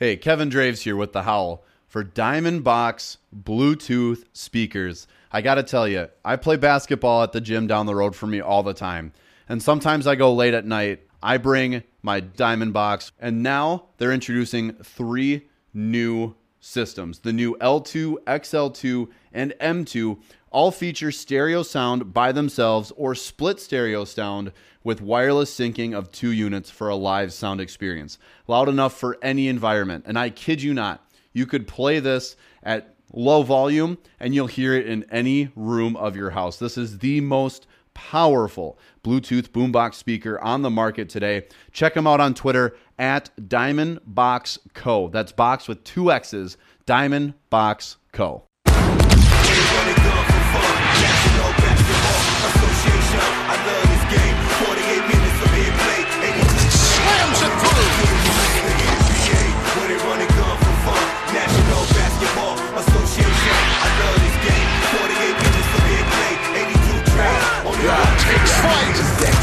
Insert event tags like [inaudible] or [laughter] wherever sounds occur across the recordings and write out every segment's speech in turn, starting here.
Hey, Kevin Draves here with the Howl for Diamond Box Bluetooth speakers. I got to tell you, I play basketball at the gym down the road from me all the time. And sometimes I go late at night. I bring my Diamond Box, and now they're introducing three new systems. The new L2, XL2, and M2 all feature stereo sound by themselves or split stereo sound with wireless syncing of two units for a live sound experience. Loud enough for any environment. And I kid you not, you could play this at low volume and you'll hear it in any room of your house. This is the most powerful Bluetooth boombox speaker on the market today. Check them out on Twitter at Diamond Box Co. That's box with two X's, Diamond Box Co. slams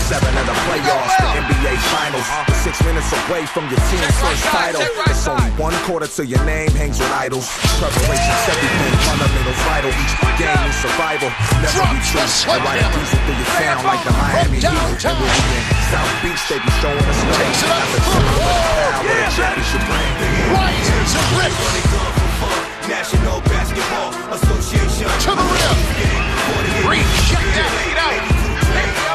seven of the playoffs, the NBA finals. Six minutes away from your team's first title. It's only one quarter till your name hangs with idols. Preparation's everything, fundamentals vital. Each game is survival. Never be true. the I ride a diesel through your town like the Miami Heat. And when we in South Beach, they be showing us love. It the center of the crowd with a championship ring. Right to rip National Basketball Association. to the rim. Rejected. Laid out. Takes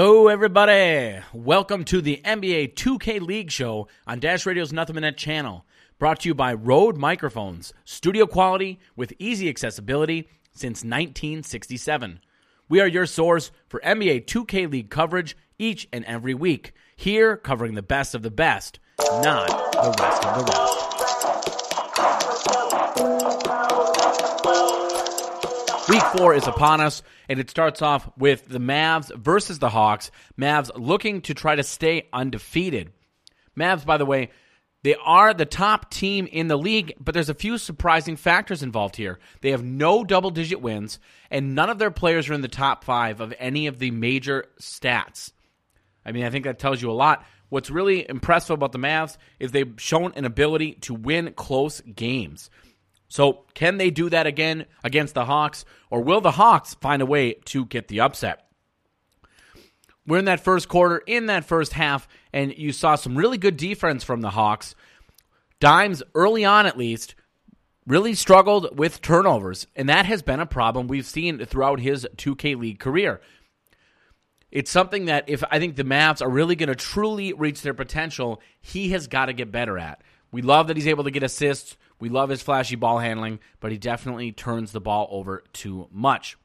Hello, everybody. Welcome to the NBA 2K League Show on Dash Radio's Nothing Net channel. Brought to you by Rode Microphones, studio quality with easy accessibility since 1967. We are your source for NBA 2K League coverage each and every week. Here, covering the best of the best, not the rest of the rest. Week four is upon us, and it starts off with the Mavs versus the Hawks. Mavs looking to try to stay undefeated. Mavs, by the way, they are the top team in the league, but there's a few surprising factors involved here. They have no double digit wins, and none of their players are in the top five of any of the major stats. I mean, I think that tells you a lot. What's really impressive about the Mavs is they've shown an ability to win close games. So, can they do that again against the Hawks, or will the Hawks find a way to get the upset? We're in that first quarter, in that first half, and you saw some really good defense from the Hawks. Dimes, early on at least, really struggled with turnovers, and that has been a problem we've seen throughout his 2K League career. It's something that if I think the Mavs are really going to truly reach their potential, he has got to get better at. We love that he's able to get assists. We love his flashy ball handling, but he definitely turns the ball over too much.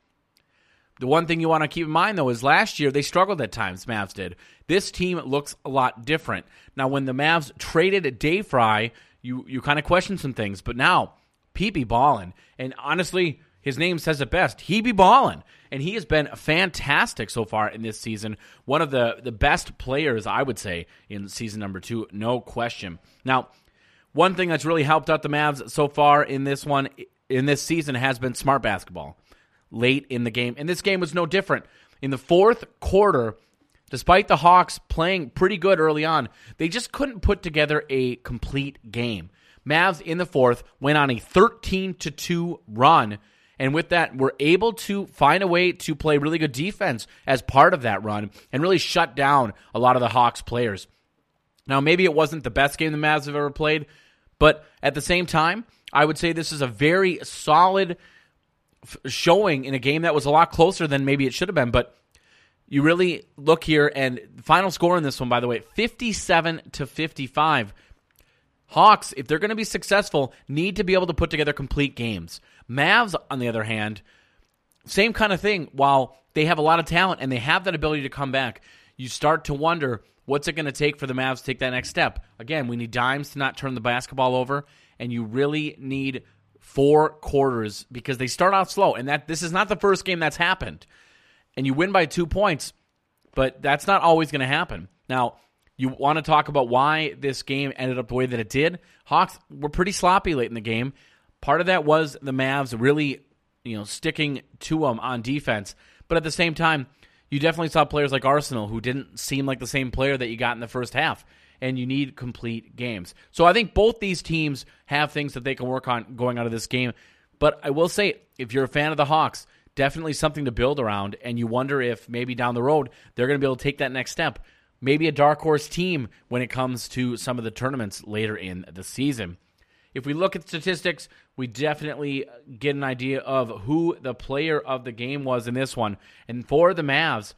The one thing you want to keep in mind, though, is last year they struggled at times, Mavs did. This team looks a lot different. Now, when the Mavs traded Dave Fry, you, you kind of question some things, but now, Pete be ballin'. And honestly, his name says it best. He be ballin'. And he has been fantastic so far in this season. One of the, the best players, I would say, in season number two, no question. Now, one thing that's really helped out the Mavs so far in this one, in this season, has been smart basketball late in the game. And this game was no different. In the fourth quarter, despite the Hawks playing pretty good early on, they just couldn't put together a complete game. Mavs in the fourth went on a 13 to 2 run. And with that, were able to find a way to play really good defense as part of that run and really shut down a lot of the Hawks players. Now, maybe it wasn't the best game the Mavs have ever played, but at the same time, I would say this is a very solid f- showing in a game that was a lot closer than maybe it should have been. But you really look here, and final score in this one, by the way, 57 to 55. Hawks, if they're going to be successful, need to be able to put together complete games. Mavs, on the other hand, same kind of thing. While they have a lot of talent and they have that ability to come back, you start to wonder what's it going to take for the Mavs to take that next step. Again, we need dimes to not turn the basketball over, and you really need four quarters because they start off slow. And that this is not the first game that's happened. And you win by two points, but that's not always going to happen. Now, You want to talk about why this game ended up the way that it did? Hawks were pretty sloppy late in the game. Part of that was the Mavs really, you know, sticking to them on defense. But at the same time, you definitely saw players like Arsenal who didn't seem like the same player that you got in the first half. And you need complete games. So I think both these teams have things that they can work on going out of this game. But I will say, if you're a fan of the Hawks, definitely something to build around. And you wonder if maybe down the road they're going to be able to take that next step. Maybe a dark horse team when it comes to some of the tournaments later in the season. If we look at statistics, we definitely get an idea of who the player of the game was in this one. And for the Mavs,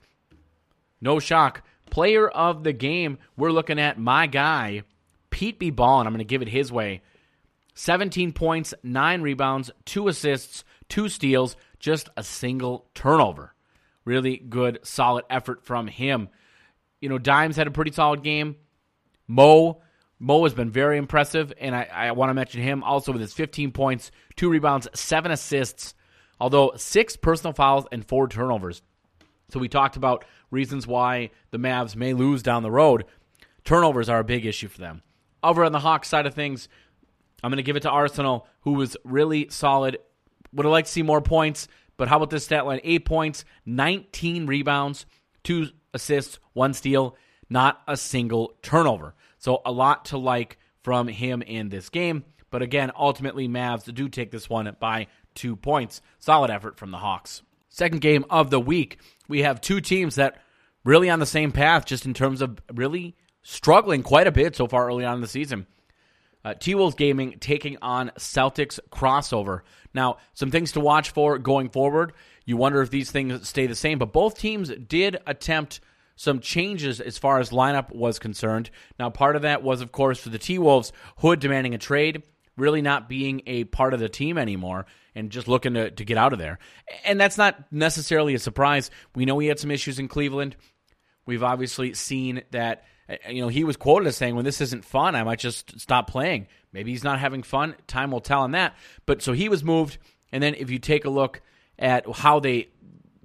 no shock, player of the game, we're looking at my guy, Pete B. And I'm going to give it his way. 17 points, 9 rebounds, 2 assists, 2 steals, just a single turnover. Really good, solid effort from him. You know, Dimes had a pretty solid game. Mo Mo has been very impressive, and I, I want to mention him also with his 15 points, two rebounds, seven assists, although six personal fouls and four turnovers. So we talked about reasons why the Mavs may lose down the road. Turnovers are a big issue for them. Over on the Hawks side of things, I'm going to give it to Arsenal, who was really solid. Would have liked to see more points, but how about this stat line? Eight points, 19 rebounds, two assists, one steal, not a single turnover. So a lot to like from him in this game. But again, ultimately, Mavs do take this one by two points. Solid effort from the Hawks. Second game of the week, we have two teams that really on the same path, just in terms of really struggling quite a bit so far early on in the season. Uh, T Wolves Gaming taking on Celtics crossover. Now, some things to watch for going forward. You wonder if these things stay the same, but both teams did attempt some changes as far as lineup was concerned. Now, part of that was, of course, for the T Wolves, Hood demanding a trade, really not being a part of the team anymore, and just looking to, to get out of there. And that's not necessarily a surprise. We know he had some issues in Cleveland. We've obviously seen that. Uh, you know, he was quoted as saying, "When this isn't fun, I might just stop playing." Maybe he's not having fun. Time will tell on that. But so he was moved, and then if you take a look at how they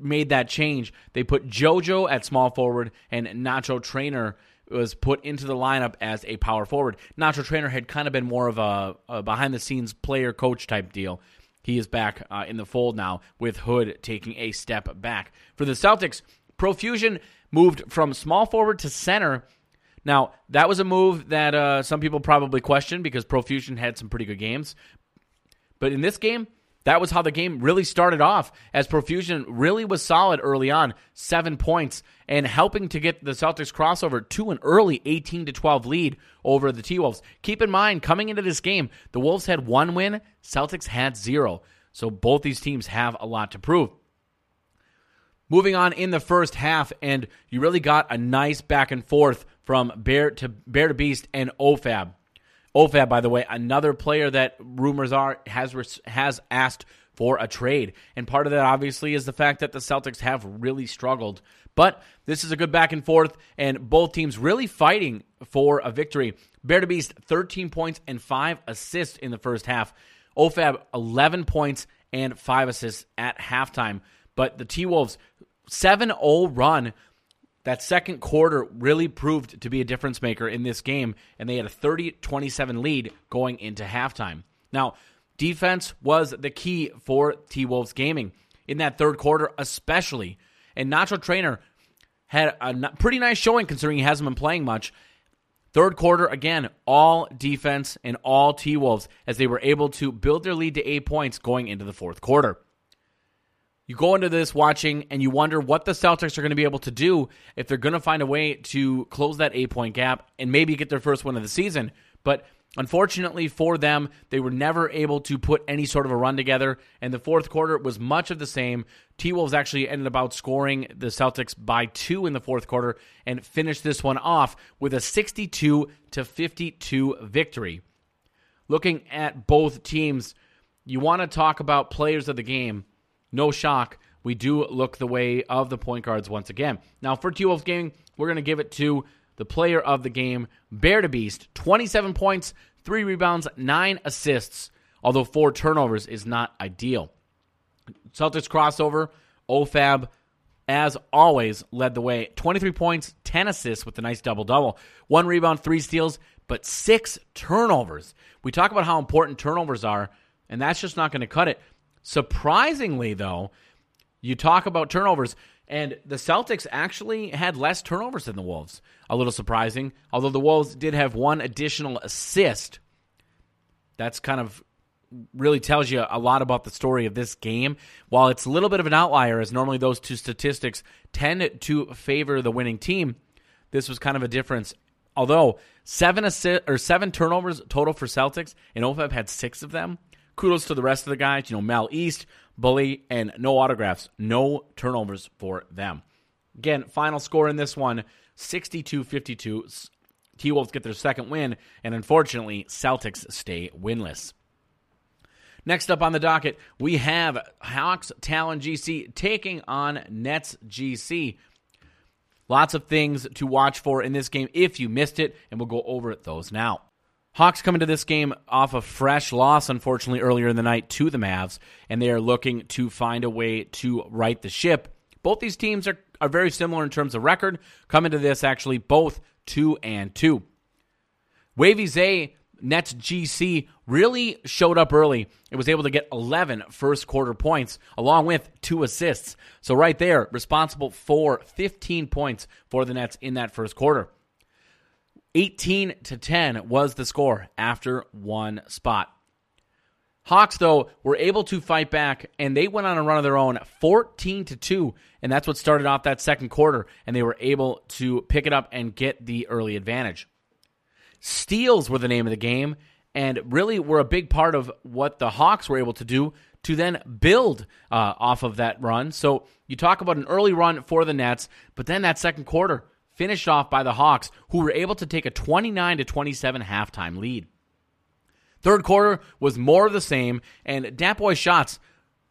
made that change. They put JoJo at small forward and Nacho Trainer was put into the lineup as a power forward. Nacho Trainer had kind of been more of a, a behind the scenes player coach type deal. He is back uh, in the fold now with Hood taking a step back. For the Celtics, Profusion moved from small forward to center. Now, that was a move that uh, some people probably questioned because Profusion had some pretty good games. But in this game, that was how the game really started off, as Profusion really was solid early on, seven points, and helping to get the Celtics crossover to an early 18 to 12 lead over the T Wolves. Keep in mind, coming into this game, the Wolves had one win, Celtics had zero. So both these teams have a lot to prove. Moving on in the first half, and you really got a nice back and forth from Bear to Bear to Beast and OFAB. OFAB, by the way, another player that rumors are has has asked for a trade, and part of that obviously is the fact that the Celtics have really struggled. But this is a good back and forth, and both teams really fighting for a victory. Bear to Beast, 13 points and five assists in the first half. OFAB, 11 points and five assists at halftime. But the T Wolves, 7 0 run that second quarter really proved to be a difference maker in this game, and they had a 30 27 lead going into halftime. Now, defense was the key for T Wolves gaming in that third quarter, especially. And Nacho Trainer had a pretty nice showing considering he hasn't been playing much. Third quarter, again, all defense and all T Wolves as they were able to build their lead to eight points going into the fourth quarter. You go into this watching and you wonder what the Celtics are going to be able to do if they're going to find a way to close that eight point gap and maybe get their first win of the season. But unfortunately for them, they were never able to put any sort of a run together. And the fourth quarter was much of the same. T Wolves actually ended up outscoring the Celtics by two in the fourth quarter and finished this one off with a 62 to 52 victory. Looking at both teams, you want to talk about players of the game no shock, we do look the way of the point guards once again. Now, for T Wolves Gaming, we're going to give it to the player of the game, Bear to Beast. 27 points, 3 rebounds, 9 assists, although 4 turnovers is not ideal. Celtics crossover, OFAB, as always, led the way. 23 points, 10 assists with a nice double double. One rebound, three steals, but six turnovers. We talk about how important turnovers are, and that's just not going to cut it. Surprisingly, though, you talk about turnovers, and the Celtics actually had less turnovers than the Wolves. A little surprising, although the Wolves did have one additional assist. That's kind of really tells you a lot about the story of this game. While it's a little bit of an outlier, as normally those two statistics tend to favor the winning team, this was kind of a difference. Although seven assist or seven turnovers total for Celtics, and OFAB had six of them. Kudos to the rest of the guys. You know, Mal East, Bully, and no autographs. No turnovers for them. Again, final score in this one 62 52. T Wolves get their second win, and unfortunately, Celtics stay winless. Next up on the docket, we have Hawks Talon GC taking on Nets GC. Lots of things to watch for in this game if you missed it, and we'll go over those now. Hawks come into this game off a fresh loss, unfortunately, earlier in the night to the Mavs, and they are looking to find a way to right the ship. Both these teams are, are very similar in terms of record. Come into this actually both 2 and 2. Wavy Zay Nets GC really showed up early. It was able to get 11 first quarter points along with two assists. So, right there, responsible for 15 points for the Nets in that first quarter. 18 to 10 was the score after one spot. Hawks, though, were able to fight back and they went on a run of their own 14 to 2. And that's what started off that second quarter. And they were able to pick it up and get the early advantage. Steals were the name of the game and really were a big part of what the Hawks were able to do to then build uh, off of that run. So you talk about an early run for the Nets, but then that second quarter finished off by the Hawks, who were able to take a 29 to 27 halftime lead. Third quarter was more of the same, and Datboy shots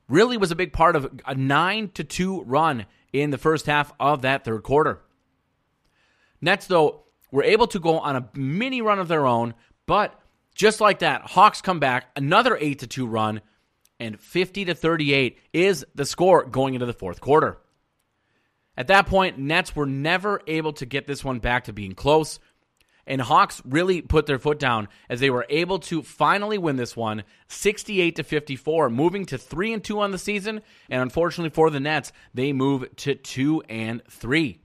really was a big part of a 9 to 2 run in the first half of that third quarter. Nets, though, were able to go on a mini run of their own, but just like that, Hawks come back, another 8 to 2 run, and 50 to 38 is the score going into the fourth quarter. At that point, Nets were never able to get this one back to being close, and Hawks really put their foot down as they were able to finally win this one 68 to 54, moving to 3 and 2 on the season, and unfortunately for the Nets, they move to 2 and 3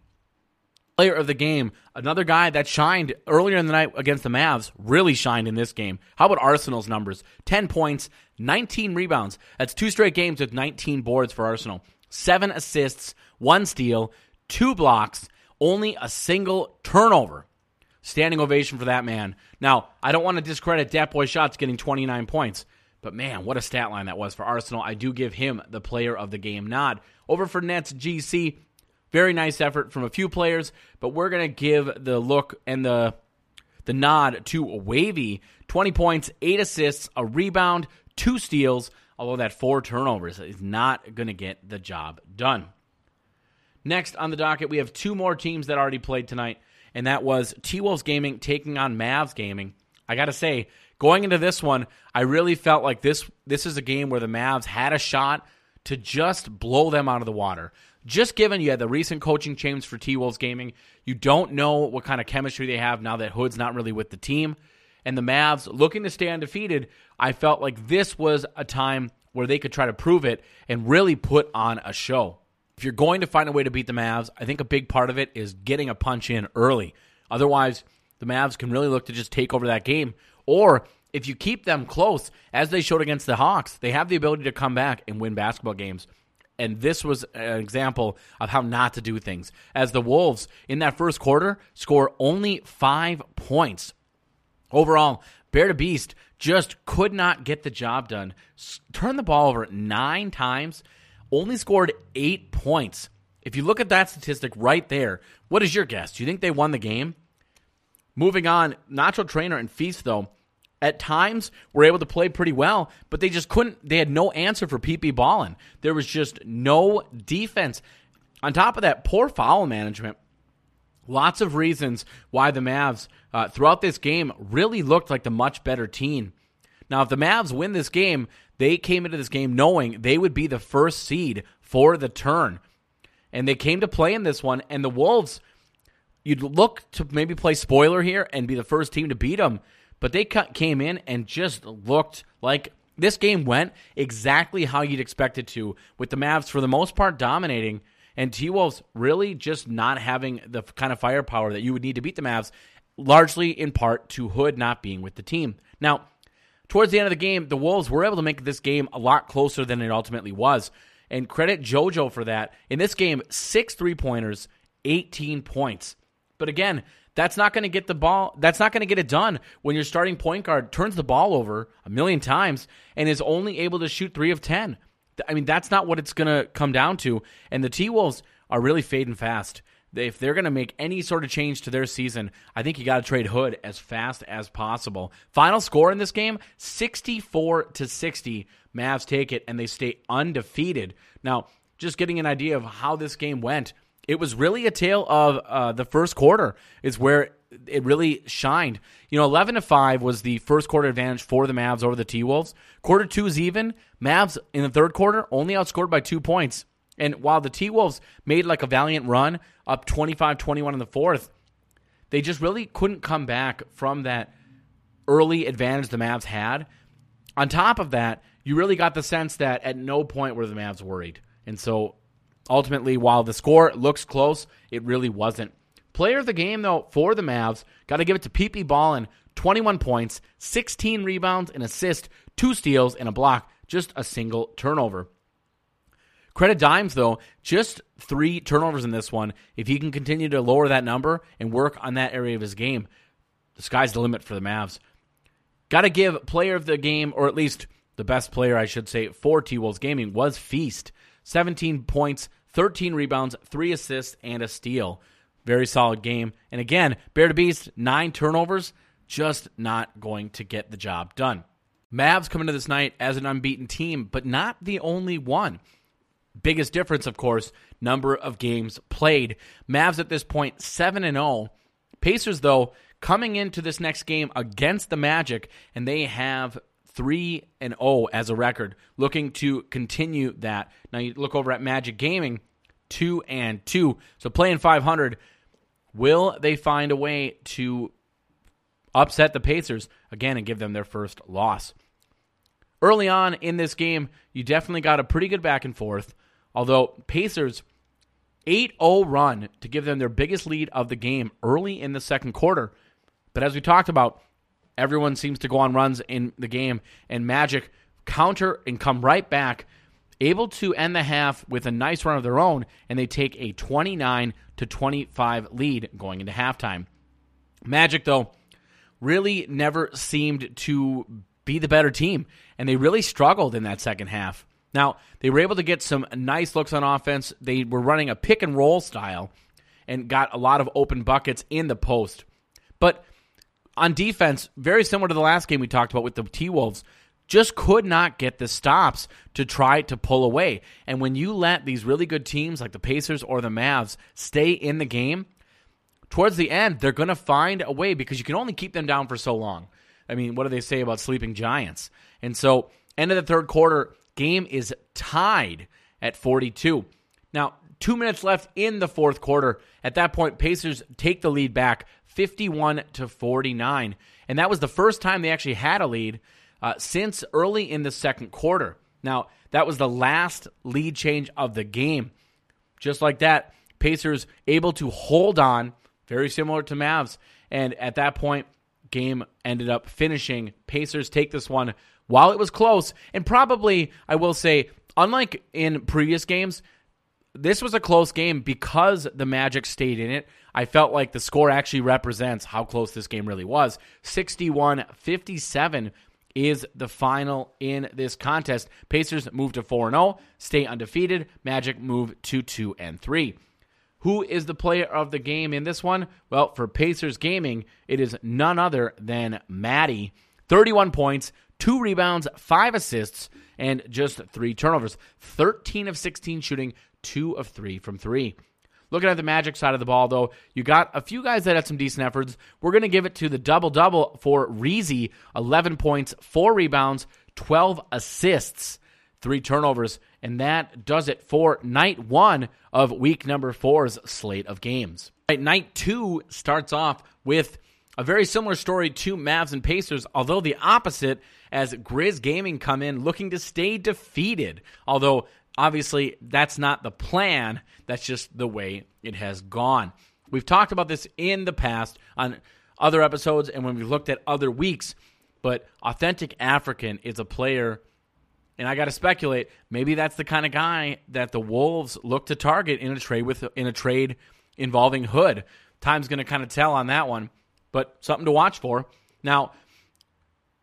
player of the game, another guy that shined earlier in the night against the Mavs, really shined in this game. How about Arsenal's numbers? 10 points, 19 rebounds. That's two straight games with 19 boards for Arsenal. Seven assists, one steal, two blocks, only a single turnover. Standing ovation for that man. Now, I don't want to discredit Dat Boy Shots getting 29 points, but man, what a stat line that was for Arsenal. I do give him the player of the game nod. Over for Nets GC, very nice effort from a few players, but we're going to give the look and the the nod to Wavy. 20 points, 8 assists, a rebound, 2 steals, although that 4 turnovers is not going to get the job done. Next on the docket, we have two more teams that already played tonight, and that was T Wolves Gaming taking on Mavs Gaming. I got to say, going into this one, I really felt like this this is a game where the Mavs had a shot to just blow them out of the water just given you had the recent coaching change for T Wolves Gaming, you don't know what kind of chemistry they have now that Hood's not really with the team. And the Mavs looking to stay undefeated, I felt like this was a time where they could try to prove it and really put on a show. If you're going to find a way to beat the Mavs, I think a big part of it is getting a punch in early. Otherwise, the Mavs can really look to just take over that game. Or if you keep them close, as they showed against the Hawks, they have the ability to come back and win basketball games. And this was an example of how not to do things. As the Wolves in that first quarter score only five points. Overall, Bear to Beast just could not get the job done. Turned the ball over nine times, only scored eight points. If you look at that statistic right there, what is your guess? Do you think they won the game? Moving on, Nacho Trainer and Feast, though, at times were able to play pretty well, but they just couldn't. They had no answer for PP Ballin. There was just no defense. On top of that, poor foul management. Lots of reasons why the Mavs uh, throughout this game really looked like the much better team. Now, if the Mavs win this game, they came into this game knowing they would be the first seed for the turn. and they came to play in this one. And the Wolves, you'd look to maybe play spoiler here and be the first team to beat them, but they came in and just looked like this game went exactly how you'd expect it to, with the Mavs for the most part dominating, and T Wolves really just not having the kind of firepower that you would need to beat the Mavs, largely in part to Hood not being with the team. Now, towards the end of the game, the Wolves were able to make this game a lot closer than it ultimately was. And credit JoJo for that. In this game, six three pointers, 18 points. But again, that's not going to get the ball. That's not going to get it done when your starting point guard turns the ball over a million times and is only able to shoot three of 10. I mean, that's not what it's going to come down to. And the T Wolves are really fading fast. If they're going to make any sort of change to their season, I think you got to trade Hood as fast as possible. Final score in this game 64 to 60. Mavs take it and they stay undefeated. Now, just getting an idea of how this game went, it was really a tale of uh, the first quarter, is where it really shined. You know, 11 to 5 was the first quarter advantage for the Mavs over the T Wolves. Quarter two is even. Mavs in the third quarter only outscored by two points. And while the T Wolves made like a valiant run up 25 21 in the fourth, they just really couldn't come back from that early advantage the Mavs had. On top of that, you really got the sense that at no point were the Mavs worried. And so ultimately, while the score looks close, it really wasn't. Player of the game, though, for the Mavs, got to give it to PP Ballin. 21 points, 16 rebounds, an assist, two steals, and a block, just a single turnover. Credit Dimes, though, just three turnovers in this one. If he can continue to lower that number and work on that area of his game, the sky's the limit for the Mavs. Got to give player of the game, or at least the best player, I should say, for T Wolves Gaming was Feast. 17 points, 13 rebounds, 3 assists, and a steal. Very solid game. And again, Bear to Beast, 9 turnovers, just not going to get the job done. Mavs come into this night as an unbeaten team, but not the only one. Biggest difference, of course, number of games played. Mavs at this point 7 and 0. Pacers though coming into this next game against the Magic and they have 3 and 0 as a record, looking to continue that. Now you look over at Magic Gaming 2 and 2. So playing 500, will they find a way to upset the Pacers again and give them their first loss? Early on in this game, you definitely got a pretty good back and forth. Although Pacers 8-0 run to give them their biggest lead of the game early in the second quarter. But as we talked about, everyone seems to go on runs in the game and Magic counter and come right back able to end the half with a nice run of their own and they take a 29 to 25 lead going into halftime. Magic though really never seemed to be the better team and they really struggled in that second half. Now, they were able to get some nice looks on offense. They were running a pick and roll style and got a lot of open buckets in the post. But on defense, very similar to the last game we talked about with the T Wolves, just could not get the stops to try to pull away. And when you let these really good teams like the Pacers or the Mavs stay in the game, towards the end, they're going to find a way because you can only keep them down for so long. I mean, what do they say about sleeping giants? And so, end of the third quarter, Game is tied at 42. Now, two minutes left in the fourth quarter. At that point, Pacers take the lead back 51 to 49. And that was the first time they actually had a lead uh, since early in the second quarter. Now, that was the last lead change of the game. Just like that, Pacers able to hold on, very similar to Mavs. And at that point, game ended up finishing. Pacers take this one while it was close, and probably, I will say, unlike in previous games, this was a close game because the Magic stayed in it. I felt like the score actually represents how close this game really was. 61 57 is the final in this contest. Pacers move to 4 0, stay undefeated. Magic move to 2 and 3. Who is the player of the game in this one? Well, for Pacers Gaming, it is none other than Maddie. 31 points, two rebounds, five assists, and just three turnovers. 13 of 16 shooting, two of three from three. Looking at the Magic side of the ball, though, you got a few guys that had some decent efforts. We're going to give it to the double double for Reezy 11 points, four rebounds, 12 assists, three turnovers, And that does it for night one of week number four's slate of games. Right, night two starts off with a very similar story to Mavs and Pacers, although the opposite, as Grizz Gaming come in looking to stay defeated. Although, obviously, that's not the plan, that's just the way it has gone. We've talked about this in the past on other episodes and when we looked at other weeks, but Authentic African is a player and I got to speculate. Maybe that's the kind of guy that the Wolves look to target in a trade with in a trade involving Hood. Time's going to kind of tell on that one, but something to watch for. Now,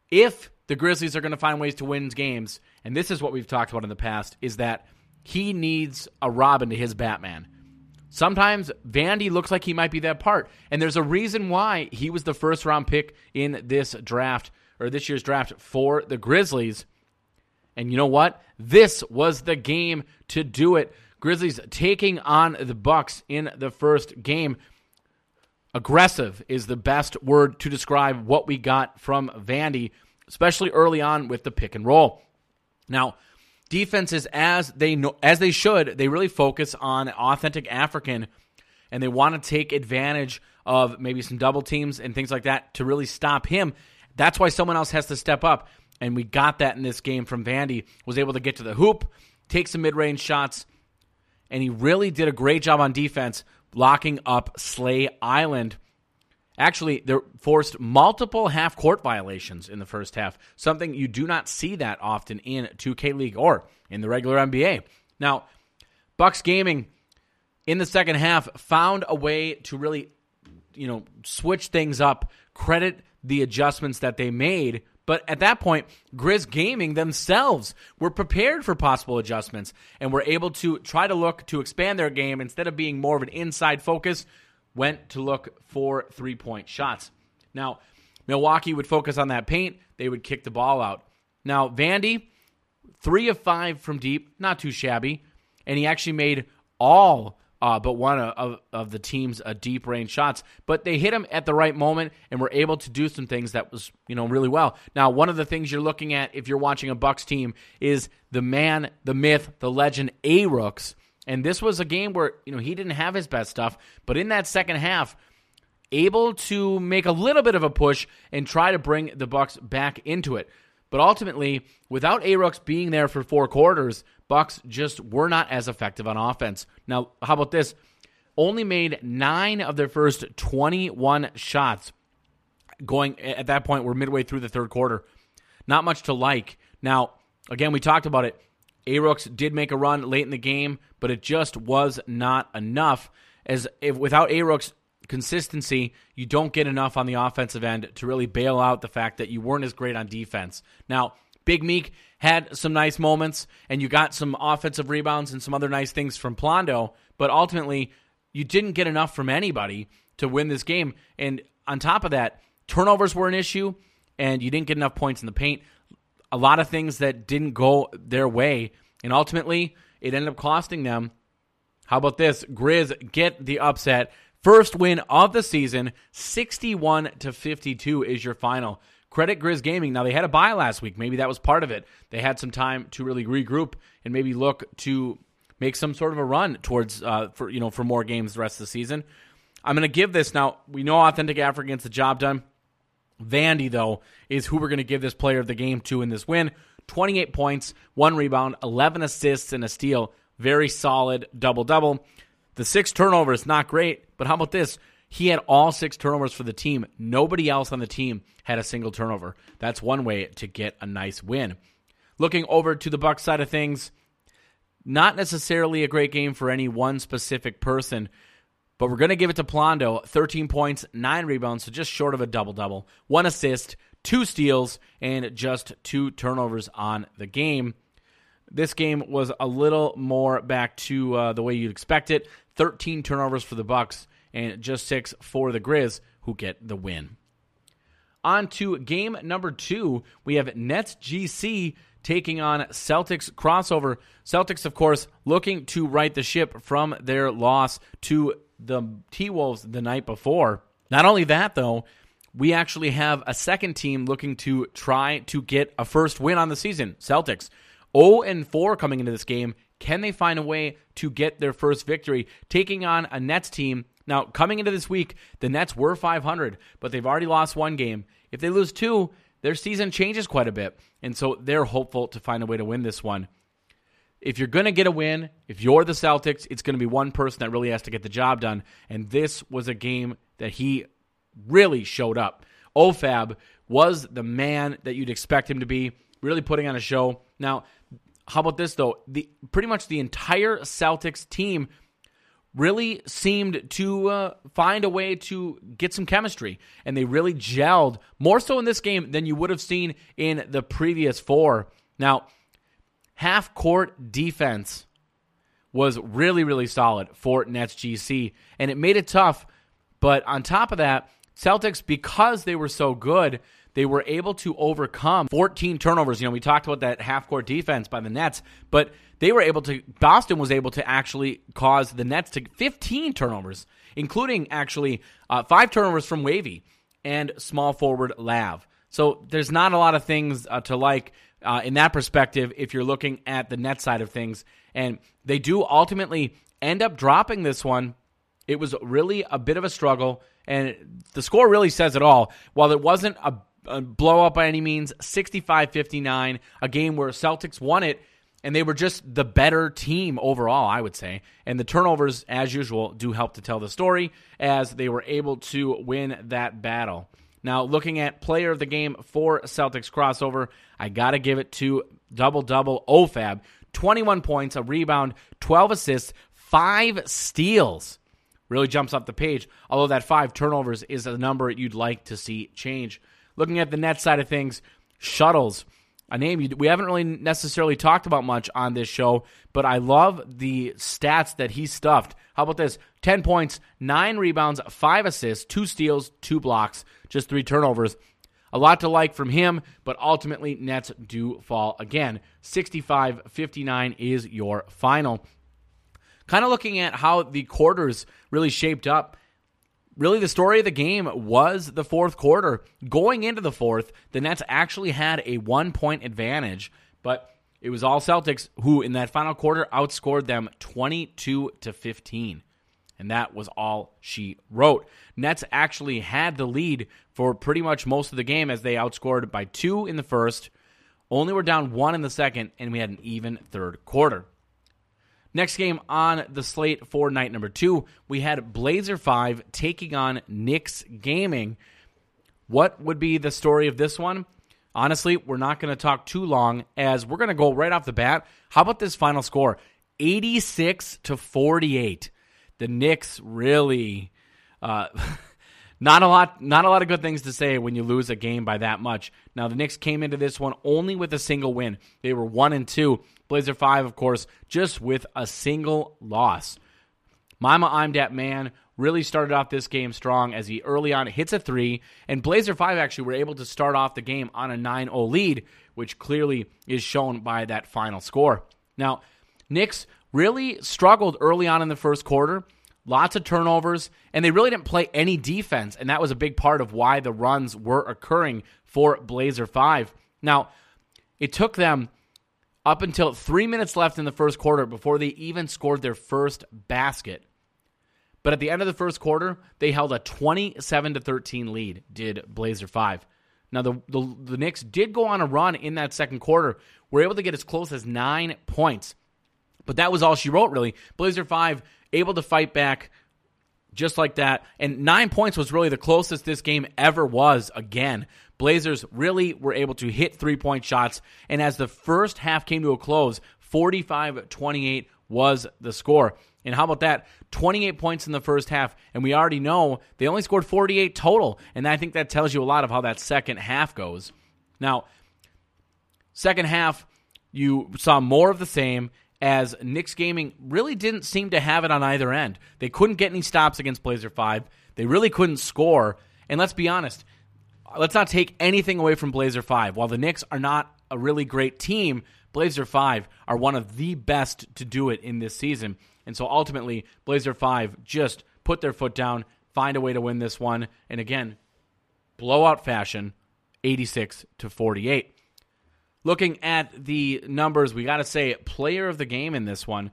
if the Grizzlies are going to find ways to win games, and this is what we've talked about in the past, is that he needs a Robin to his Batman. Sometimes Vandy looks like he might be that part, and there's a reason why he was the first round pick in this draft or this year's draft for the Grizzlies and you know what? This was the game to do it. Grizzlies taking on the Bucks in the first game. Aggressive is the best word to describe what we got from Vandy, especially early on with the pick and roll. Now, defenses as they know, as they should, they really focus on authentic African and they want to take advantage of maybe some double teams and things like that to really stop him. That's why someone else has to step up and we got that in this game from Vandy. Was able to get to the hoop, take some mid-range shots, and he really did a great job on defense locking up Slay Island. Actually, they forced multiple half court violations in the first half, something you do not see that often in 2K League or in the regular NBA. Now, Bucks Gaming in the second half found a way to really, you know, switch things up, credit the adjustments that they made but at that point, Grizz Gaming themselves were prepared for possible adjustments and were able to try to look to expand their game instead of being more of an inside focus, went to look for three point shots. Now, Milwaukee would focus on that paint, they would kick the ball out. Now, Vandy, three of five from deep, not too shabby, and he actually made all uh, but one of, of the team's uh, deep range shots. But they hit him at the right moment and were able to do some things that was you know really well. Now, one of the things you're looking at if you're watching a Bucks team is the man, the myth, the legend, A Rooks. And this was a game where you know he didn't have his best stuff, but in that second half, able to make a little bit of a push and try to bring the Bucks back into it. But ultimately, without A-Rooks being there for four quarters, Bucks just were not as effective on offense. Now, how about this? Only made nine of their first 21 shots. Going at that point, we're midway through the third quarter. Not much to like. Now, again, we talked about it. A-Rooks did make a run late in the game, but it just was not enough. As if without A-Rooks, consistency, you don't get enough on the offensive end to really bail out the fact that you weren't as great on defense. Now, Big Meek had some nice moments, and you got some offensive rebounds and some other nice things from Plondo, but ultimately, you didn't get enough from anybody to win this game. And on top of that, turnovers were an issue, and you didn't get enough points in the paint. A lot of things that didn't go their way, and ultimately, it ended up costing them. How about this? Grizz get the upset. First win of the season, 61 to 52 is your final. Credit Grizz Gaming. Now they had a buy last week. Maybe that was part of it. They had some time to really regroup and maybe look to make some sort of a run towards uh, for you know for more games the rest of the season. I'm going to give this now. We know Authentic Africa gets the job done. Vandy though is who we're going to give this player of the game to in this win. 28 points, one rebound, 11 assists, and a steal. Very solid double double. The six turnovers, is not great, but how about this? He had all six turnovers for the team. Nobody else on the team had a single turnover. That's one way to get a nice win. Looking over to the Bucks side of things, not necessarily a great game for any one specific person, but we're going to give it to Plondo. 13 points, 9 rebounds, so just short of a double double. One assist, two steals, and just two turnovers on the game. This game was a little more back to uh, the way you'd expect it. 13 turnovers for the Bucks and just 6 for the Grizz who get the win. On to game number 2, we have Nets GC taking on Celtics crossover. Celtics of course looking to right the ship from their loss to the T-Wolves the night before. Not only that though, we actually have a second team looking to try to get a first win on the season. Celtics 0 and 4 coming into this game. Can they find a way to get their first victory taking on a Nets team? Now, coming into this week, the Nets were 500, but they've already lost one game. If they lose two, their season changes quite a bit. And so they're hopeful to find a way to win this one. If you're going to get a win, if you're the Celtics, it's going to be one person that really has to get the job done. And this was a game that he really showed up. OFAB was the man that you'd expect him to be, really putting on a show. Now, how about this though? The pretty much the entire Celtics team really seemed to uh, find a way to get some chemistry, and they really gelled more so in this game than you would have seen in the previous four. Now, half court defense was really, really solid for Nets GC, and it made it tough. But on top of that, Celtics, because they were so good, they were able to overcome 14 turnovers. You know, we talked about that half court defense by the Nets, but they were able to, Boston was able to actually cause the Nets to 15 turnovers, including actually uh, five turnovers from Wavy and small forward Lav. So there's not a lot of things uh, to like uh, in that perspective if you're looking at the net side of things. And they do ultimately end up dropping this one. It was really a bit of a struggle, and the score really says it all. While it wasn't a, a blow up by any means, 65 59, a game where Celtics won it, and they were just the better team overall, I would say. And the turnovers, as usual, do help to tell the story as they were able to win that battle. Now, looking at player of the game for Celtics crossover, I got to give it to double double OFAB. 21 points, a rebound, 12 assists, five steals. Really jumps off the page, although that five turnovers is a number you'd like to see change. Looking at the net side of things, shuttles, a name we haven't really necessarily talked about much on this show, but I love the stats that he stuffed. How about this? 10 points, 9 rebounds, 5 assists, 2 steals, 2 blocks, just 3 turnovers. A lot to like from him, but ultimately, Nets do fall again. 65 59 is your final. Kind of looking at how the quarters really shaped up. Really, the story of the game was the fourth quarter. Going into the fourth, the Nets actually had a one point advantage, but it was all Celtics who, in that final quarter, outscored them 22 to 15. And that was all she wrote. Nets actually had the lead for pretty much most of the game as they outscored by two in the first, only were down one in the second, and we had an even third quarter. Next game on the slate for night number two, we had Blazer 5 taking on Knicks Gaming. What would be the story of this one? Honestly, we're not going to talk too long as we're going to go right off the bat. How about this final score? 86 to 48. The Knicks really uh, [laughs] not a lot not a lot of good things to say when you lose a game by that much. Now the Knicks came into this one only with a single win. They were 1 and 2. Blazer 5 of course just with a single loss. Mama I'm that man really started off this game strong as he early on hits a 3 and Blazer 5 actually were able to start off the game on a 9-0 lead, which clearly is shown by that final score. Now, Knicks really struggled early on in the first quarter lots of turnovers, and they really didn't play any defense. And that was a big part of why the runs were occurring for Blazer 5. Now, it took them up until three minutes left in the first quarter before they even scored their first basket. But at the end of the first quarter, they held a 27 to 13 lead, did Blazer 5. Now, the, the, the Knicks did go on a run in that second quarter, were able to get as close as nine points. But that was all she wrote, really. Blazer 5 able to fight back just like that. And nine points was really the closest this game ever was again. Blazers really were able to hit three point shots. And as the first half came to a close, 45 28 was the score. And how about that? 28 points in the first half. And we already know they only scored 48 total. And I think that tells you a lot of how that second half goes. Now, second half, you saw more of the same as Knicks Gaming really didn't seem to have it on either end. They couldn't get any stops against Blazer 5. They really couldn't score. And let's be honest, let's not take anything away from Blazer 5. While the Knicks are not a really great team, Blazer 5 are one of the best to do it in this season. And so ultimately, Blazer 5 just put their foot down, find a way to win this one. And again, blowout fashion, 86 to 48. Looking at the numbers, we got to say player of the game in this one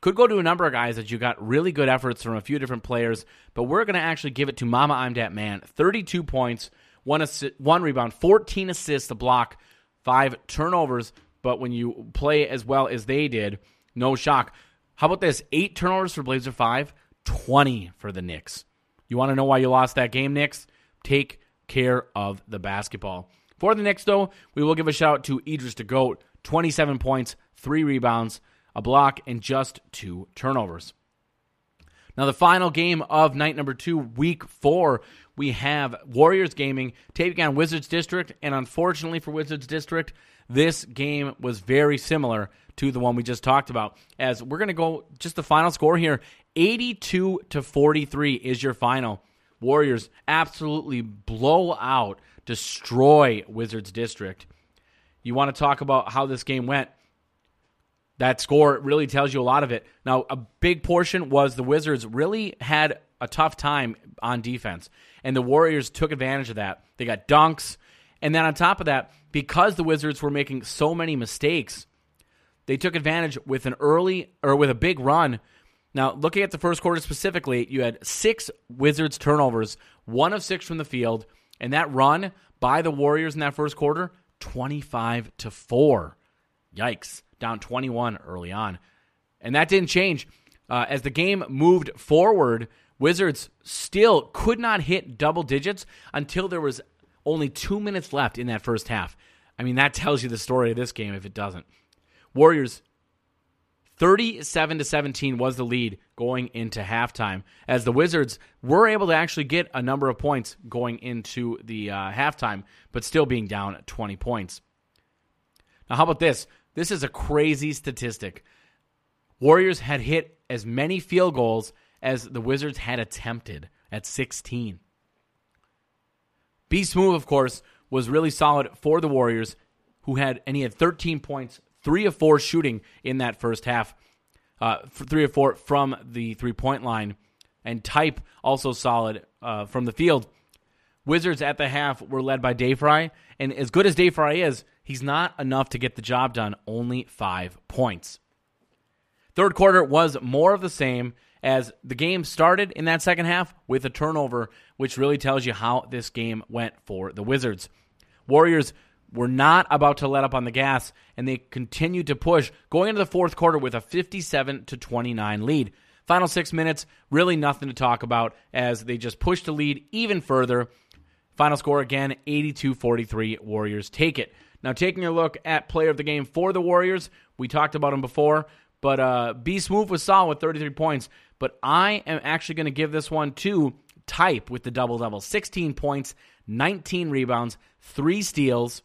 could go to a number of guys that you got really good efforts from a few different players, but we're going to actually give it to Mama I'm Dat Man. 32 points, one, assi- one rebound, 14 assists, a block, five turnovers. But when you play as well as they did, no shock. How about this? Eight turnovers for Blazer 5, 20 for the Knicks. You want to know why you lost that game, Knicks? Take care of the basketball. For the Knicks, though, we will give a shout out to Idris the Goat, 27 points, three rebounds, a block, and just two turnovers. Now, the final game of night number two, week four, we have Warriors Gaming taking on Wizards District. And unfortunately for Wizards District, this game was very similar to the one we just talked about. As we're going to go just the final score here 82 to 43 is your final. Warriors absolutely blow out, destroy Wizards District. You want to talk about how this game went? That score really tells you a lot of it. Now, a big portion was the Wizards really had a tough time on defense, and the Warriors took advantage of that. They got dunks, and then on top of that, because the Wizards were making so many mistakes, they took advantage with an early or with a big run. Now, looking at the first quarter specifically, you had six Wizards turnovers, one of six from the field, and that run by the Warriors in that first quarter, 25 to 4. Yikes. Down 21 early on. And that didn't change. Uh, as the game moved forward, Wizards still could not hit double digits until there was only two minutes left in that first half. I mean, that tells you the story of this game if it doesn't. Warriors 37 to 17 was the lead going into halftime as the Wizards were able to actually get a number of points going into the uh, halftime, but still being down 20 points. Now, how about this? This is a crazy statistic. Warriors had hit as many field goals as the Wizards had attempted at 16. B Smooth, of course, was really solid for the Warriors, who had and he had 13 points, three of four shooting in that first half, uh, three of four from the three point line, and Type also solid uh, from the field. Wizards at the half were led by Dayfry, and as good as Dayfry is, he's not enough to get the job done. Only five points. Third quarter was more of the same as the game started in that second half with a turnover, which really tells you how this game went for the Wizards. Warriors were not about to let up on the gas, and they continued to push, going into the fourth quarter with a 57 to 29 lead. Final six minutes, really nothing to talk about as they just pushed the lead even further. Final score again 82 43. Warriors take it. Now, taking a look at player of the game for the Warriors, we talked about him before, but uh, B Smooth was solid with 33 points. But I am actually going to give this one to Type with the double double 16 points, 19 rebounds, three steals,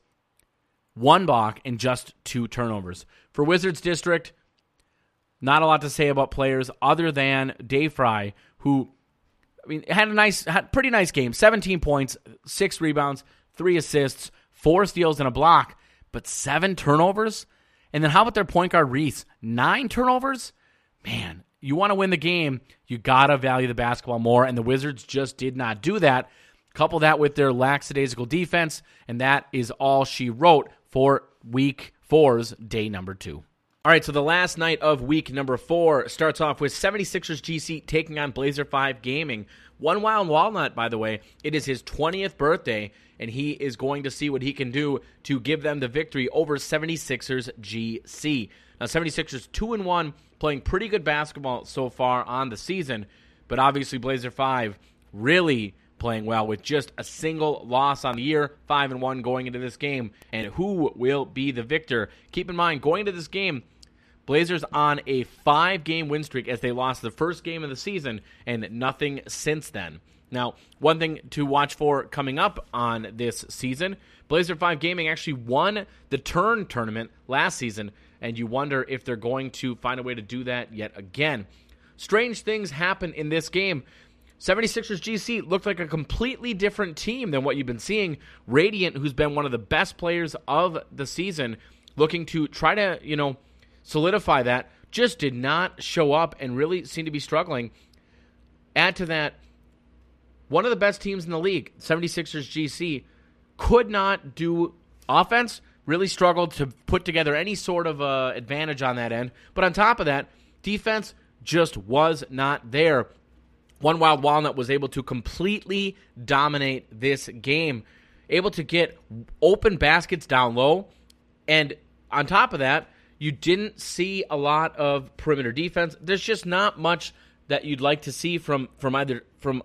one block, and just two turnovers. For Wizards District, not a lot to say about players other than Dave Fry, who I mean had a nice, had pretty nice game. 17 points, six rebounds, three assists, four steals, and a block, but seven turnovers. And then how about their point guard Reese? Nine turnovers. Man, you want to win the game, you gotta value the basketball more, and the Wizards just did not do that. Couple that with their lackadaisical defense, and that is all she wrote for Week Four's day number two. All right, so the last night of week number four starts off with 76ers GC taking on Blazer 5 Gaming. One wild walnut, by the way, it is his 20th birthday, and he is going to see what he can do to give them the victory over 76ers GC. Now, 76ers 2 and 1, playing pretty good basketball so far on the season, but obviously Blazer 5 really playing well with just a single loss on the year, 5 and 1 going into this game. And who will be the victor? Keep in mind, going into this game, Blazers on a five game win streak as they lost the first game of the season and nothing since then. Now, one thing to watch for coming up on this season Blazer 5 Gaming actually won the turn tournament last season, and you wonder if they're going to find a way to do that yet again. Strange things happen in this game. 76ers GC looked like a completely different team than what you've been seeing. Radiant, who's been one of the best players of the season, looking to try to, you know, solidify that, just did not show up and really seemed to be struggling. Add to that, one of the best teams in the league, 76ers GC, could not do offense, really struggled to put together any sort of uh, advantage on that end. But on top of that, defense just was not there. One Wild Walnut was able to completely dominate this game, able to get open baskets down low. And on top of that, you didn't see a lot of perimeter defense. There's just not much that you'd like to see from from either from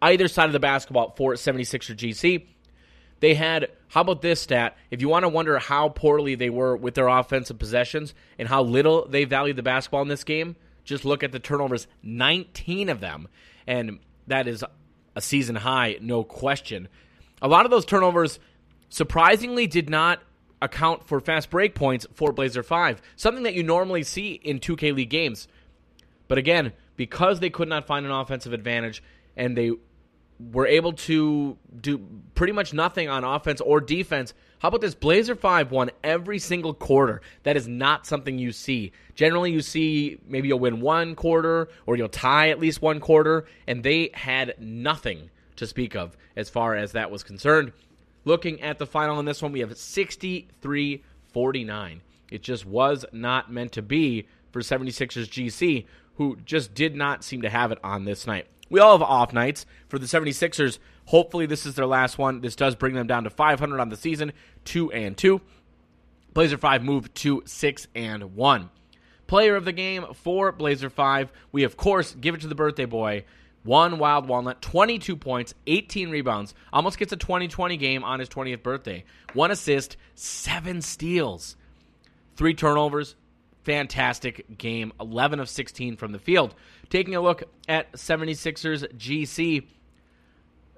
either side of the basketball for 76er GC. They had, how about this stat? If you want to wonder how poorly they were with their offensive possessions and how little they valued the basketball in this game, just look at the turnovers 19 of them. And that is a season high, no question. A lot of those turnovers surprisingly did not account for fast break points for Blazer 5, something that you normally see in 2K League games. But again, because they could not find an offensive advantage and they were able to do pretty much nothing on offense or defense. How about this? Blazer 5 won every single quarter. That is not something you see. Generally, you see maybe you'll win one quarter or you'll tie at least one quarter, and they had nothing to speak of as far as that was concerned. Looking at the final in this one, we have 63 49. It just was not meant to be for 76ers GC, who just did not seem to have it on this night. We all have off nights for the 76ers. Hopefully, this is their last one. This does bring them down to 500 on the season, 2 and 2. Blazer 5 move to 6 and 1. Player of the game for Blazer 5, we of course give it to the birthday boy. One wild walnut, 22 points, 18 rebounds, almost gets a 2020 game on his 20th birthday. One assist, seven steals, three turnovers, fantastic game, 11 of 16 from the field. Taking a look at 76ers GC,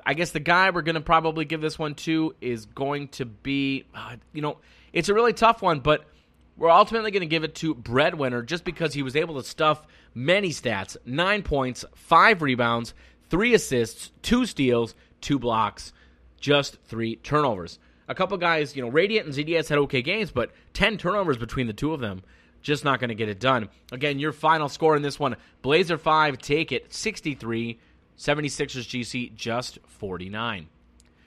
I guess the guy we're going to probably give this one to is going to be, uh, you know, it's a really tough one, but we're ultimately going to give it to Breadwinner just because he was able to stuff many stats nine points, five rebounds, three assists, two steals, two blocks, just three turnovers. A couple guys, you know, Radiant and ZDS had okay games, but 10 turnovers between the two of them. Just not going to get it done. Again, your final score in this one Blazer 5, take it 63, 76ers GC just 49.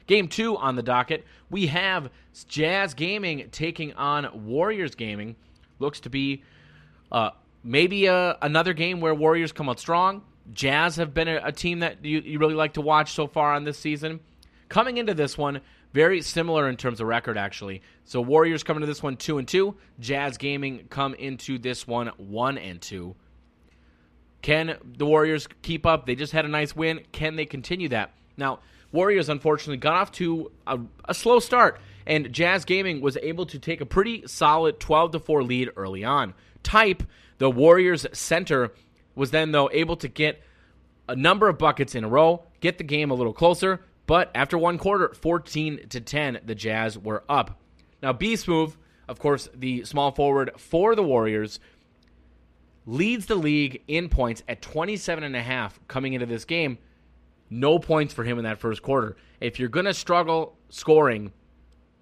Game two on the docket, we have Jazz Gaming taking on Warriors Gaming. Looks to be uh, maybe a, another game where Warriors come out strong. Jazz have been a, a team that you, you really like to watch so far on this season. Coming into this one, very similar in terms of record, actually. So Warriors coming to this one two and two. Jazz Gaming come into this one one and two. Can the Warriors keep up? They just had a nice win. Can they continue that? Now, Warriors unfortunately got off to a, a slow start, and Jazz Gaming was able to take a pretty solid 12 to 4 lead early on. Type, the Warriors center, was then though able to get a number of buckets in a row, get the game a little closer, but after one quarter, 14 to 10, the Jazz were up. Now, B Smooth, of course, the small forward for the Warriors, leads the league in points at 27 and a half coming into this game. No points for him in that first quarter. If you're going to struggle scoring,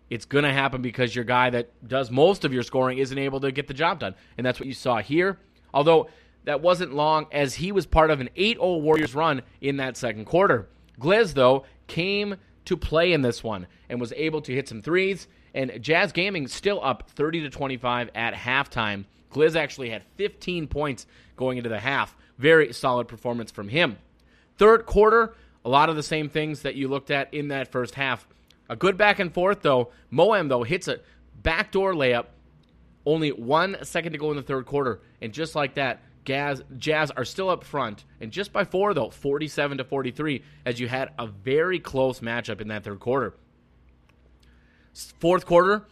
it's going to happen because your guy that does most of your scoring isn't able to get the job done. And that's what you saw here. Although that wasn't long as he was part of an 8 0 Warriors run in that second quarter. Gliz, though, came to play in this one and was able to hit some threes. And Jazz Gaming still up 30 to 25 at halftime. Gliz actually had 15 points going into the half. Very solid performance from him. Third quarter, a lot of the same things that you looked at in that first half. A good back and forth, though. Moam, though, hits a backdoor layup. Only one second to go in the third quarter. And just like that, Jazz, Jazz are still up front. And just by four, though, 47 to 43, as you had a very close matchup in that third quarter. Fourth quarter,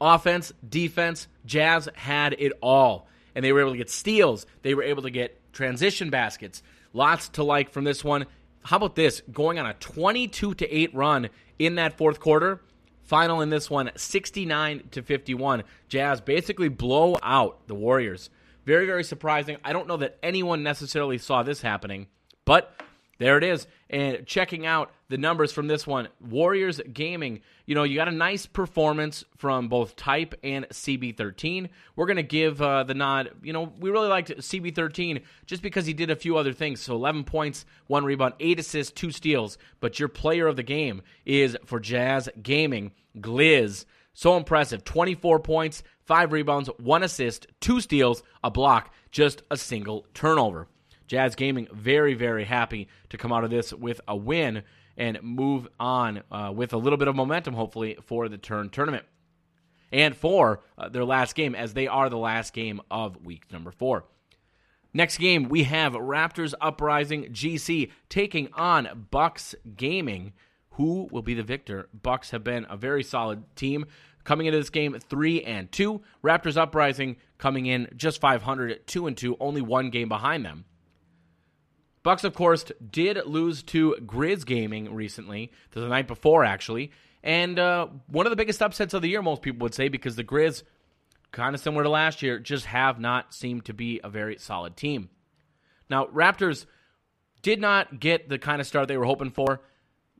offense, defense, Jazz had it all. And they were able to get steals. They were able to get transition baskets. Lots to like from this one. How about this? Going on a 22 to 8 run in that fourth quarter. Final in this one 69 to 51. Jazz basically blow out the Warriors. Very very surprising. I don't know that anyone necessarily saw this happening, but there it is. And checking out the numbers from this one, Warriors Gaming, you know, you got a nice performance from both Type and CB13. We're going to give uh, the nod, you know, we really liked CB13 just because he did a few other things. So 11 points, one rebound, eight assists, two steals. But your player of the game is for Jazz Gaming, Gliz. So impressive. 24 points, 5 rebounds, 1 assist, 2 steals, a block, just a single turnover. Jazz Gaming very, very happy to come out of this with a win and move on uh, with a little bit of momentum, hopefully, for the turn tournament and for uh, their last game, as they are the last game of week number four. Next game, we have Raptors Uprising GC taking on Bucks Gaming. Who will be the victor? Bucks have been a very solid team coming into this game three and two. Raptors Uprising coming in just 500 at two and two, only one game behind them. Bucks, of course, did lose to Grizz Gaming recently, the night before actually, and uh, one of the biggest upsets of the year, most people would say, because the Grizz, kind of similar to last year, just have not seemed to be a very solid team. Now, Raptors did not get the kind of start they were hoping for.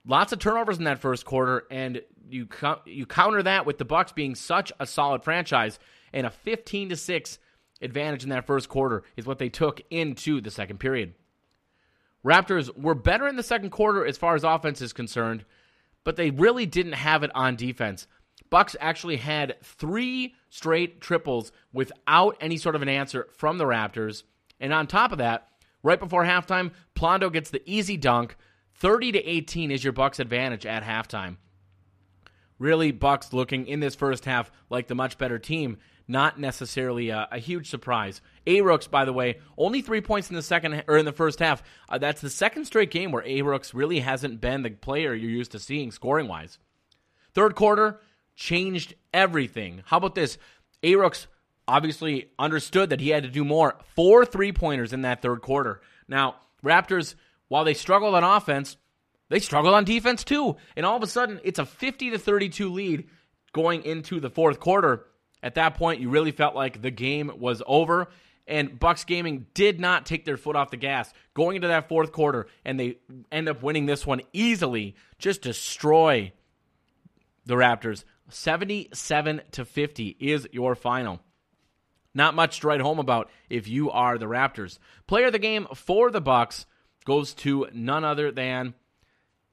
Lots of turnovers in that first quarter, and you you counter that with the Bucks being such a solid franchise and a 15 to 6 advantage in that first quarter is what they took into the second period. Raptors were better in the second quarter as far as offense is concerned, but they really didn't have it on defense. Bucks actually had three straight triples without any sort of an answer from the Raptors. And on top of that, right before halftime, Plondo gets the easy dunk. 30 to 18 is your Bucks advantage at halftime. Really, Bucks looking in this first half like the much better team. Not necessarily a, a huge surprise. A Rooks, by the way, only three points in the second or in the first half. Uh, that's the second straight game where A Rooks really hasn't been the player you're used to seeing scoring wise. Third quarter changed everything. How about this? A Rooks obviously understood that he had to do more. Four three pointers in that third quarter. Now, Raptors, while they struggled on offense, they struggled on defense too. And all of a sudden, it's a 50 to 32 lead going into the fourth quarter. At that point, you really felt like the game was over. And Bucks Gaming did not take their foot off the gas going into that fourth quarter, and they end up winning this one easily. Just destroy the Raptors. 77 to 50 is your final. Not much to write home about if you are the Raptors. Player of the game for the Bucks goes to none other than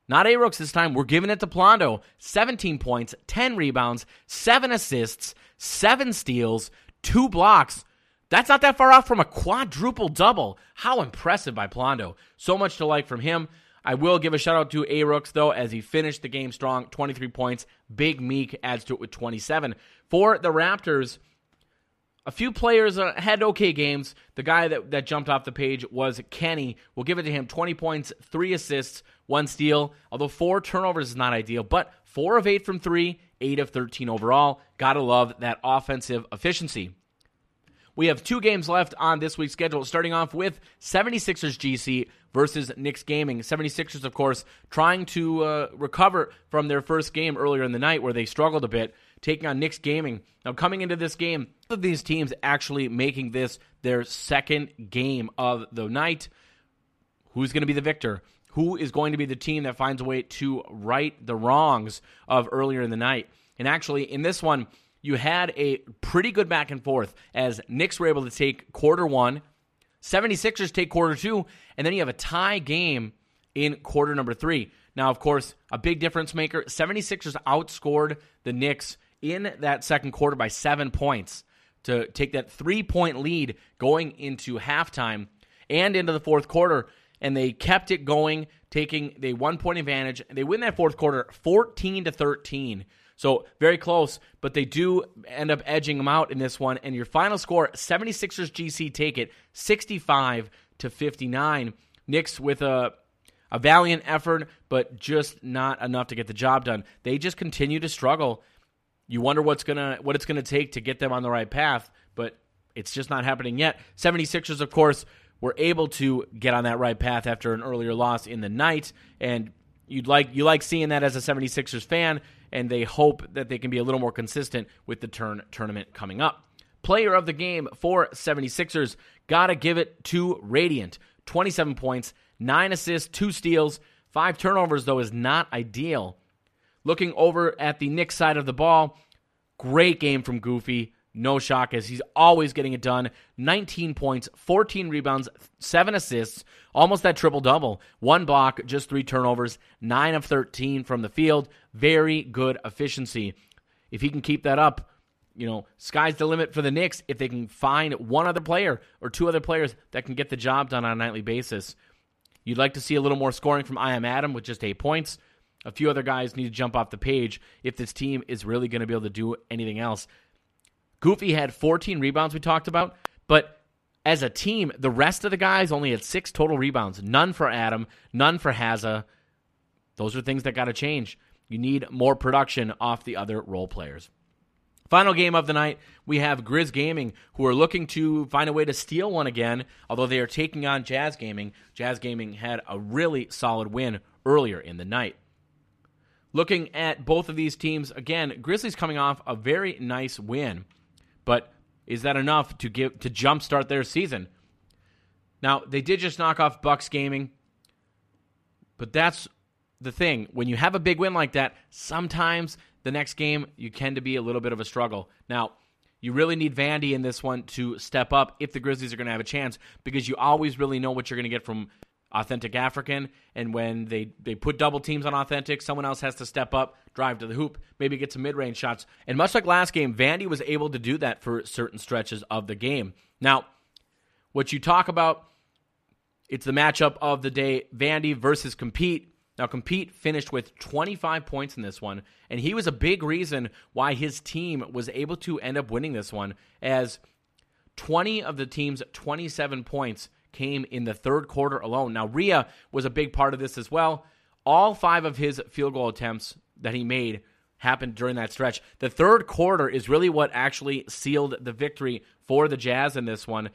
not A Rooks this time. We're giving it to Plondo. 17 points, 10 rebounds, 7 assists, 7 steals, 2 blocks. That's not that far off from a quadruple double. How impressive by Plondo. So much to like from him. I will give a shout out to A Rooks, though, as he finished the game strong 23 points. Big Meek adds to it with 27. For the Raptors, a few players had okay games. The guy that, that jumped off the page was Kenny. We'll give it to him 20 points, 3 assists, one steal. Although four turnovers is not ideal, but four of eight from three, eight of 13 overall. Gotta love that offensive efficiency. We have two games left on this week's schedule, starting off with 76ers GC versus Knicks Gaming. 76ers, of course, trying to uh, recover from their first game earlier in the night where they struggled a bit, taking on Knicks Gaming. Now, coming into this game, of these teams actually making this their second game of the night. Who's going to be the victor? who is going to be the team that finds a way to right the wrongs of earlier in the night. And actually, in this one, you had a pretty good back and forth as Knicks were able to take quarter one, 76ers take quarter two, and then you have a tie game in quarter number three. Now, of course, a big difference maker 76ers outscored the Knicks in that second quarter by seven points to take that three point lead going into halftime and into the fourth quarter and they kept it going, taking the one point advantage. They win that fourth quarter 14 to 13. So very close, but they do end up edging them out in this one. And your final score 76ers GC take it 65 to 59. Knicks with a a valiant effort, but just not enough to get the job done. They just continue to struggle. You wonder what's gonna what it's gonna take to get them on the right path, but it's just not happening yet. 76ers, of course, were able to get on that right path after an earlier loss in the night. And you'd like you like seeing that as a 76ers fan, and they hope that they can be a little more consistent with the turn tournament coming up. Player of the game for 76ers, gotta give it to Radiant. 27 points, 9 assists, 2 steals, 5 turnovers, though, is not ideal. Looking over at the Knicks side of the ball, great game from Goofy. No shock as he's always getting it done. 19 points, 14 rebounds, 7 assists, almost that triple double. One block, just 3 turnovers, 9 of 13 from the field. Very good efficiency. If he can keep that up, you know, sky's the limit for the Knicks if they can find one other player or two other players that can get the job done on a nightly basis. You'd like to see a little more scoring from I am Adam with just eight points. A few other guys need to jump off the page if this team is really going to be able to do anything else. Goofy had 14 rebounds we talked about, but as a team, the rest of the guys only had six total rebounds. None for Adam, none for Haza. Those are things that got to change. You need more production off the other role players. Final game of the night, we have Grizz Gaming, who are looking to find a way to steal one again, although they are taking on Jazz Gaming. Jazz Gaming had a really solid win earlier in the night. Looking at both of these teams, again, Grizzlies coming off a very nice win, but is that enough to give to jumpstart their season? Now, they did just knock off Bucks Gaming, but that's the thing. When you have a big win like that, sometimes the next game you tend to be a little bit of a struggle. Now, you really need Vandy in this one to step up if the Grizzlies are going to have a chance because you always really know what you're going to get from authentic African. And when they, they put double teams on authentic, someone else has to step up, drive to the hoop, maybe get some mid range shots. And much like last game, Vandy was able to do that for certain stretches of the game. Now, what you talk about, it's the matchup of the day Vandy versus Compete. Now, Compete finished with 25 points in this one, and he was a big reason why his team was able to end up winning this one, as 20 of the team's 27 points came in the third quarter alone. Now, Ria was a big part of this as well. All five of his field goal attempts that he made happened during that stretch. The third quarter is really what actually sealed the victory for the Jazz in this one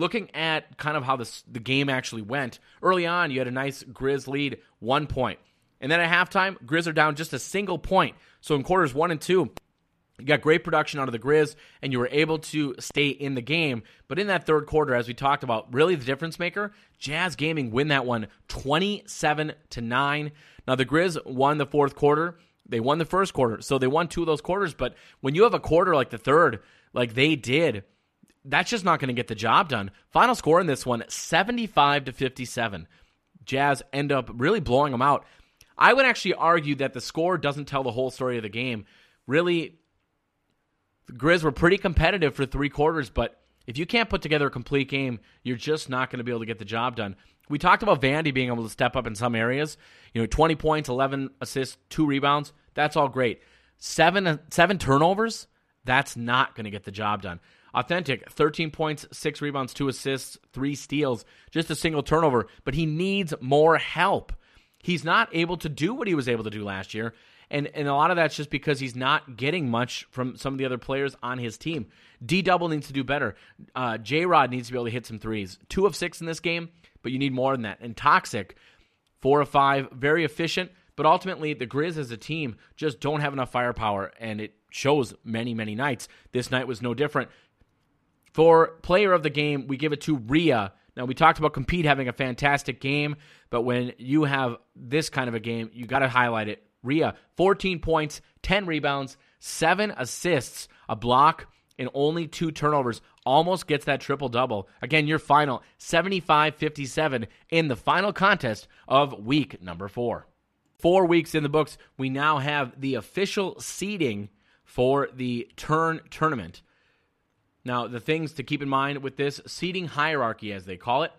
looking at kind of how this, the game actually went, early on, you had a nice Grizz lead, one point. And then at halftime, Grizz are down just a single point. So in quarters one and two, you got great production out of the Grizz, and you were able to stay in the game. But in that third quarter, as we talked about, really the difference maker, Jazz Gaming win that one 27 to 9. Now, the Grizz won the fourth quarter. They won the first quarter. So they won two of those quarters. But when you have a quarter like the third, like they did, that's just not going to get the job done. Final score in this one 75 to 57. Jazz end up really blowing them out. I would actually argue that the score doesn't tell the whole story of the game. Really, the Grizz were pretty competitive for three quarters, but if you can't put together a complete game, you're just not going to be able to get the job done. We talked about Vandy being able to step up in some areas. You know, 20 points, 11 assists, two rebounds. That's all great. Seven seven turnovers. That's not going to get the job done. Authentic, 13 points, 6 rebounds, 2 assists, 3 steals, just a single turnover, but he needs more help. He's not able to do what he was able to do last year, and, and a lot of that's just because he's not getting much from some of the other players on his team. D double needs to do better. Uh, J Rod needs to be able to hit some threes. Two of six in this game, but you need more than that. And Toxic, four of five, very efficient, but ultimately the Grizz as a team just don't have enough firepower, and it shows many, many nights. This night was no different. For player of the game, we give it to Ria. Now, we talked about Compete having a fantastic game, but when you have this kind of a game, you got to highlight it. Ria, 14 points, 10 rebounds, 7 assists, a block, and only two turnovers. Almost gets that triple double. Again, your final 75 57 in the final contest of week number four. Four weeks in the books, we now have the official seeding for the turn tournament. Now, the things to keep in mind with this seeding hierarchy, as they call it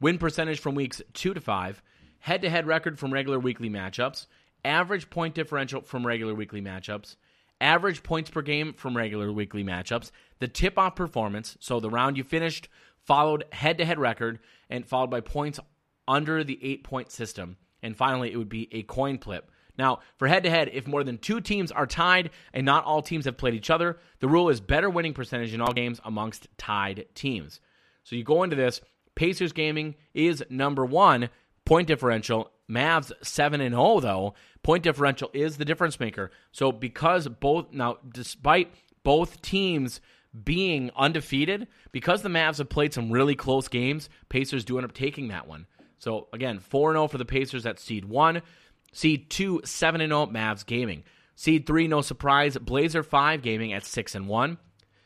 win percentage from weeks two to five, head to head record from regular weekly matchups, average point differential from regular weekly matchups, average points per game from regular weekly matchups, the tip off performance, so the round you finished, followed head to head record, and followed by points under the eight point system. And finally, it would be a coin flip. Now, for head to head, if more than two teams are tied and not all teams have played each other, the rule is better winning percentage in all games amongst tied teams. So you go into this, Pacers Gaming is number one, point differential. Mavs 7 and 0 though, point differential is the difference maker. So because both now despite both teams being undefeated, because the Mavs have played some really close games, Pacers do end up taking that one. So again, 4 0 for the Pacers at seed 1. Seed 2, 7 0 Mavs Gaming. Seed 3, no surprise, Blazer 5 Gaming at 6 and 1.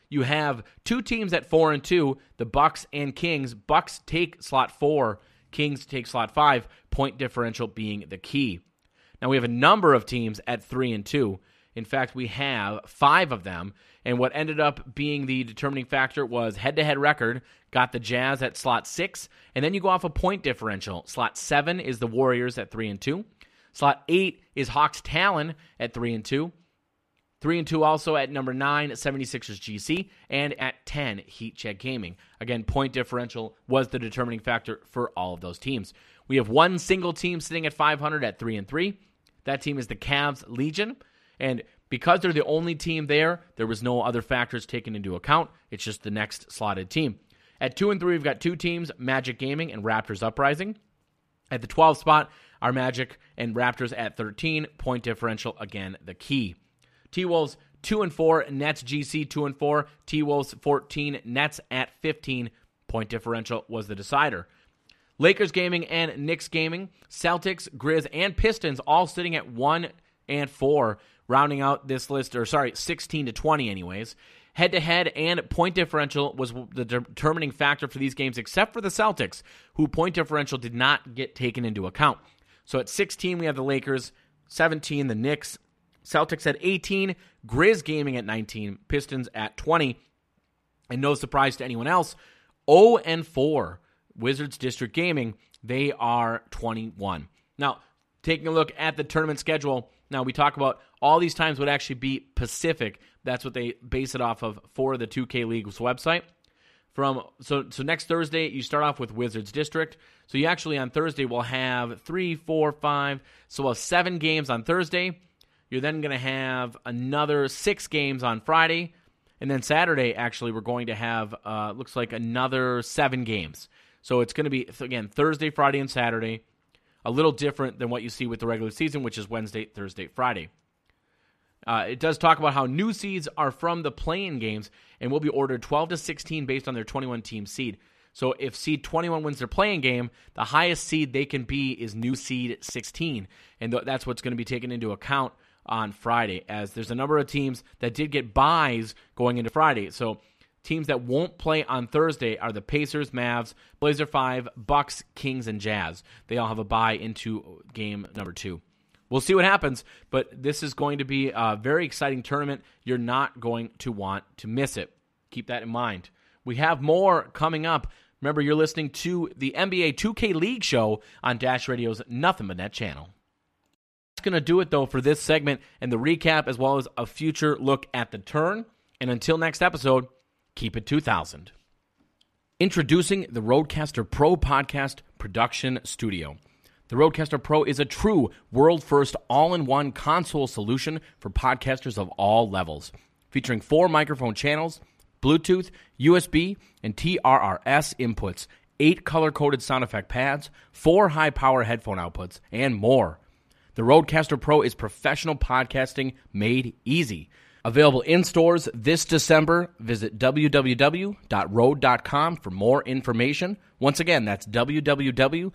You have two teams at 4 and 2, the Bucks and Kings. Bucks take slot 4, Kings take slot 5, point differential being the key. Now we have a number of teams at 3 and 2, In fact, we have five of them. And what ended up being the determining factor was head to head record, got the Jazz at slot six. And then you go off a point differential. Slot seven is the Warriors at three and two. Slot eight is Hawks Talon at three and two. Three and two also at number nine, 76ers GC, and at 10, Heat Check Gaming. Again, point differential was the determining factor for all of those teams. We have one single team sitting at 500 at three and three. That team is the Cavs Legion. And because they're the only team there, there was no other factors taken into account. It's just the next slotted team. At two and three, we've got two teams, Magic Gaming and Raptors Uprising. At the 12 spot, our Magic and Raptors at 13. Point differential, again, the key. T Wolves 2 and 4, Nets GC 2 and 4, T Wolves 14, Nets at 15. Point differential was the decider. Lakers Gaming and Knicks Gaming, Celtics, Grizz, and Pistons all sitting at 1 and 4, rounding out this list, or sorry, 16 to 20, anyways. Head to head and point differential was the determining factor for these games, except for the Celtics, who point differential did not get taken into account. So at 16, we have the Lakers, 17, the Knicks, Celtics at 18, Grizz Gaming at 19, Pistons at 20. And no surprise to anyone else, 0 and 4, Wizards District Gaming, they are 21. Now, taking a look at the tournament schedule, now we talk about all these times would actually be Pacific. That's what they base it off of for the 2K League's website. From so so next Thursday you start off with Wizards District. So you actually on Thursday will have three, four, five, so we'll have seven games on Thursday. You're then going to have another six games on Friday. And then Saturday, actually, we're going to have, uh, looks like another seven games. So it's going to be, again, Thursday, Friday, and Saturday. A little different than what you see with the regular season, which is Wednesday, Thursday, Friday. Uh, it does talk about how new seeds are from the playing games and will be ordered 12 to 16 based on their 21 team seed. So if seed 21 wins their playing game, the highest seed they can be is new seed 16. And th- that's what's going to be taken into account on Friday, as there's a number of teams that did get buys going into Friday. So teams that won't play on Thursday are the Pacers, Mavs, Blazer 5, Bucks, Kings, and Jazz. They all have a buy into game number two. We'll see what happens, but this is going to be a very exciting tournament. You're not going to want to miss it. Keep that in mind. We have more coming up. Remember, you're listening to the NBA 2K League show on Dash Radio's Nothing But Net channel. That's going to do it, though, for this segment and the recap, as well as a future look at the turn. And until next episode, keep it 2000. Introducing the RODECaster Pro Podcast Production Studio. The RODECaster Pro is a true world first all in one console solution for podcasters of all levels, featuring four microphone channels, Bluetooth, USB, and TRRS inputs, eight color coded sound effect pads, four high power headphone outputs, and more. The RODECaster Pro is professional podcasting made easy. Available in stores this December. Visit www.rode.com for more information. Once again, that's www.rode.com.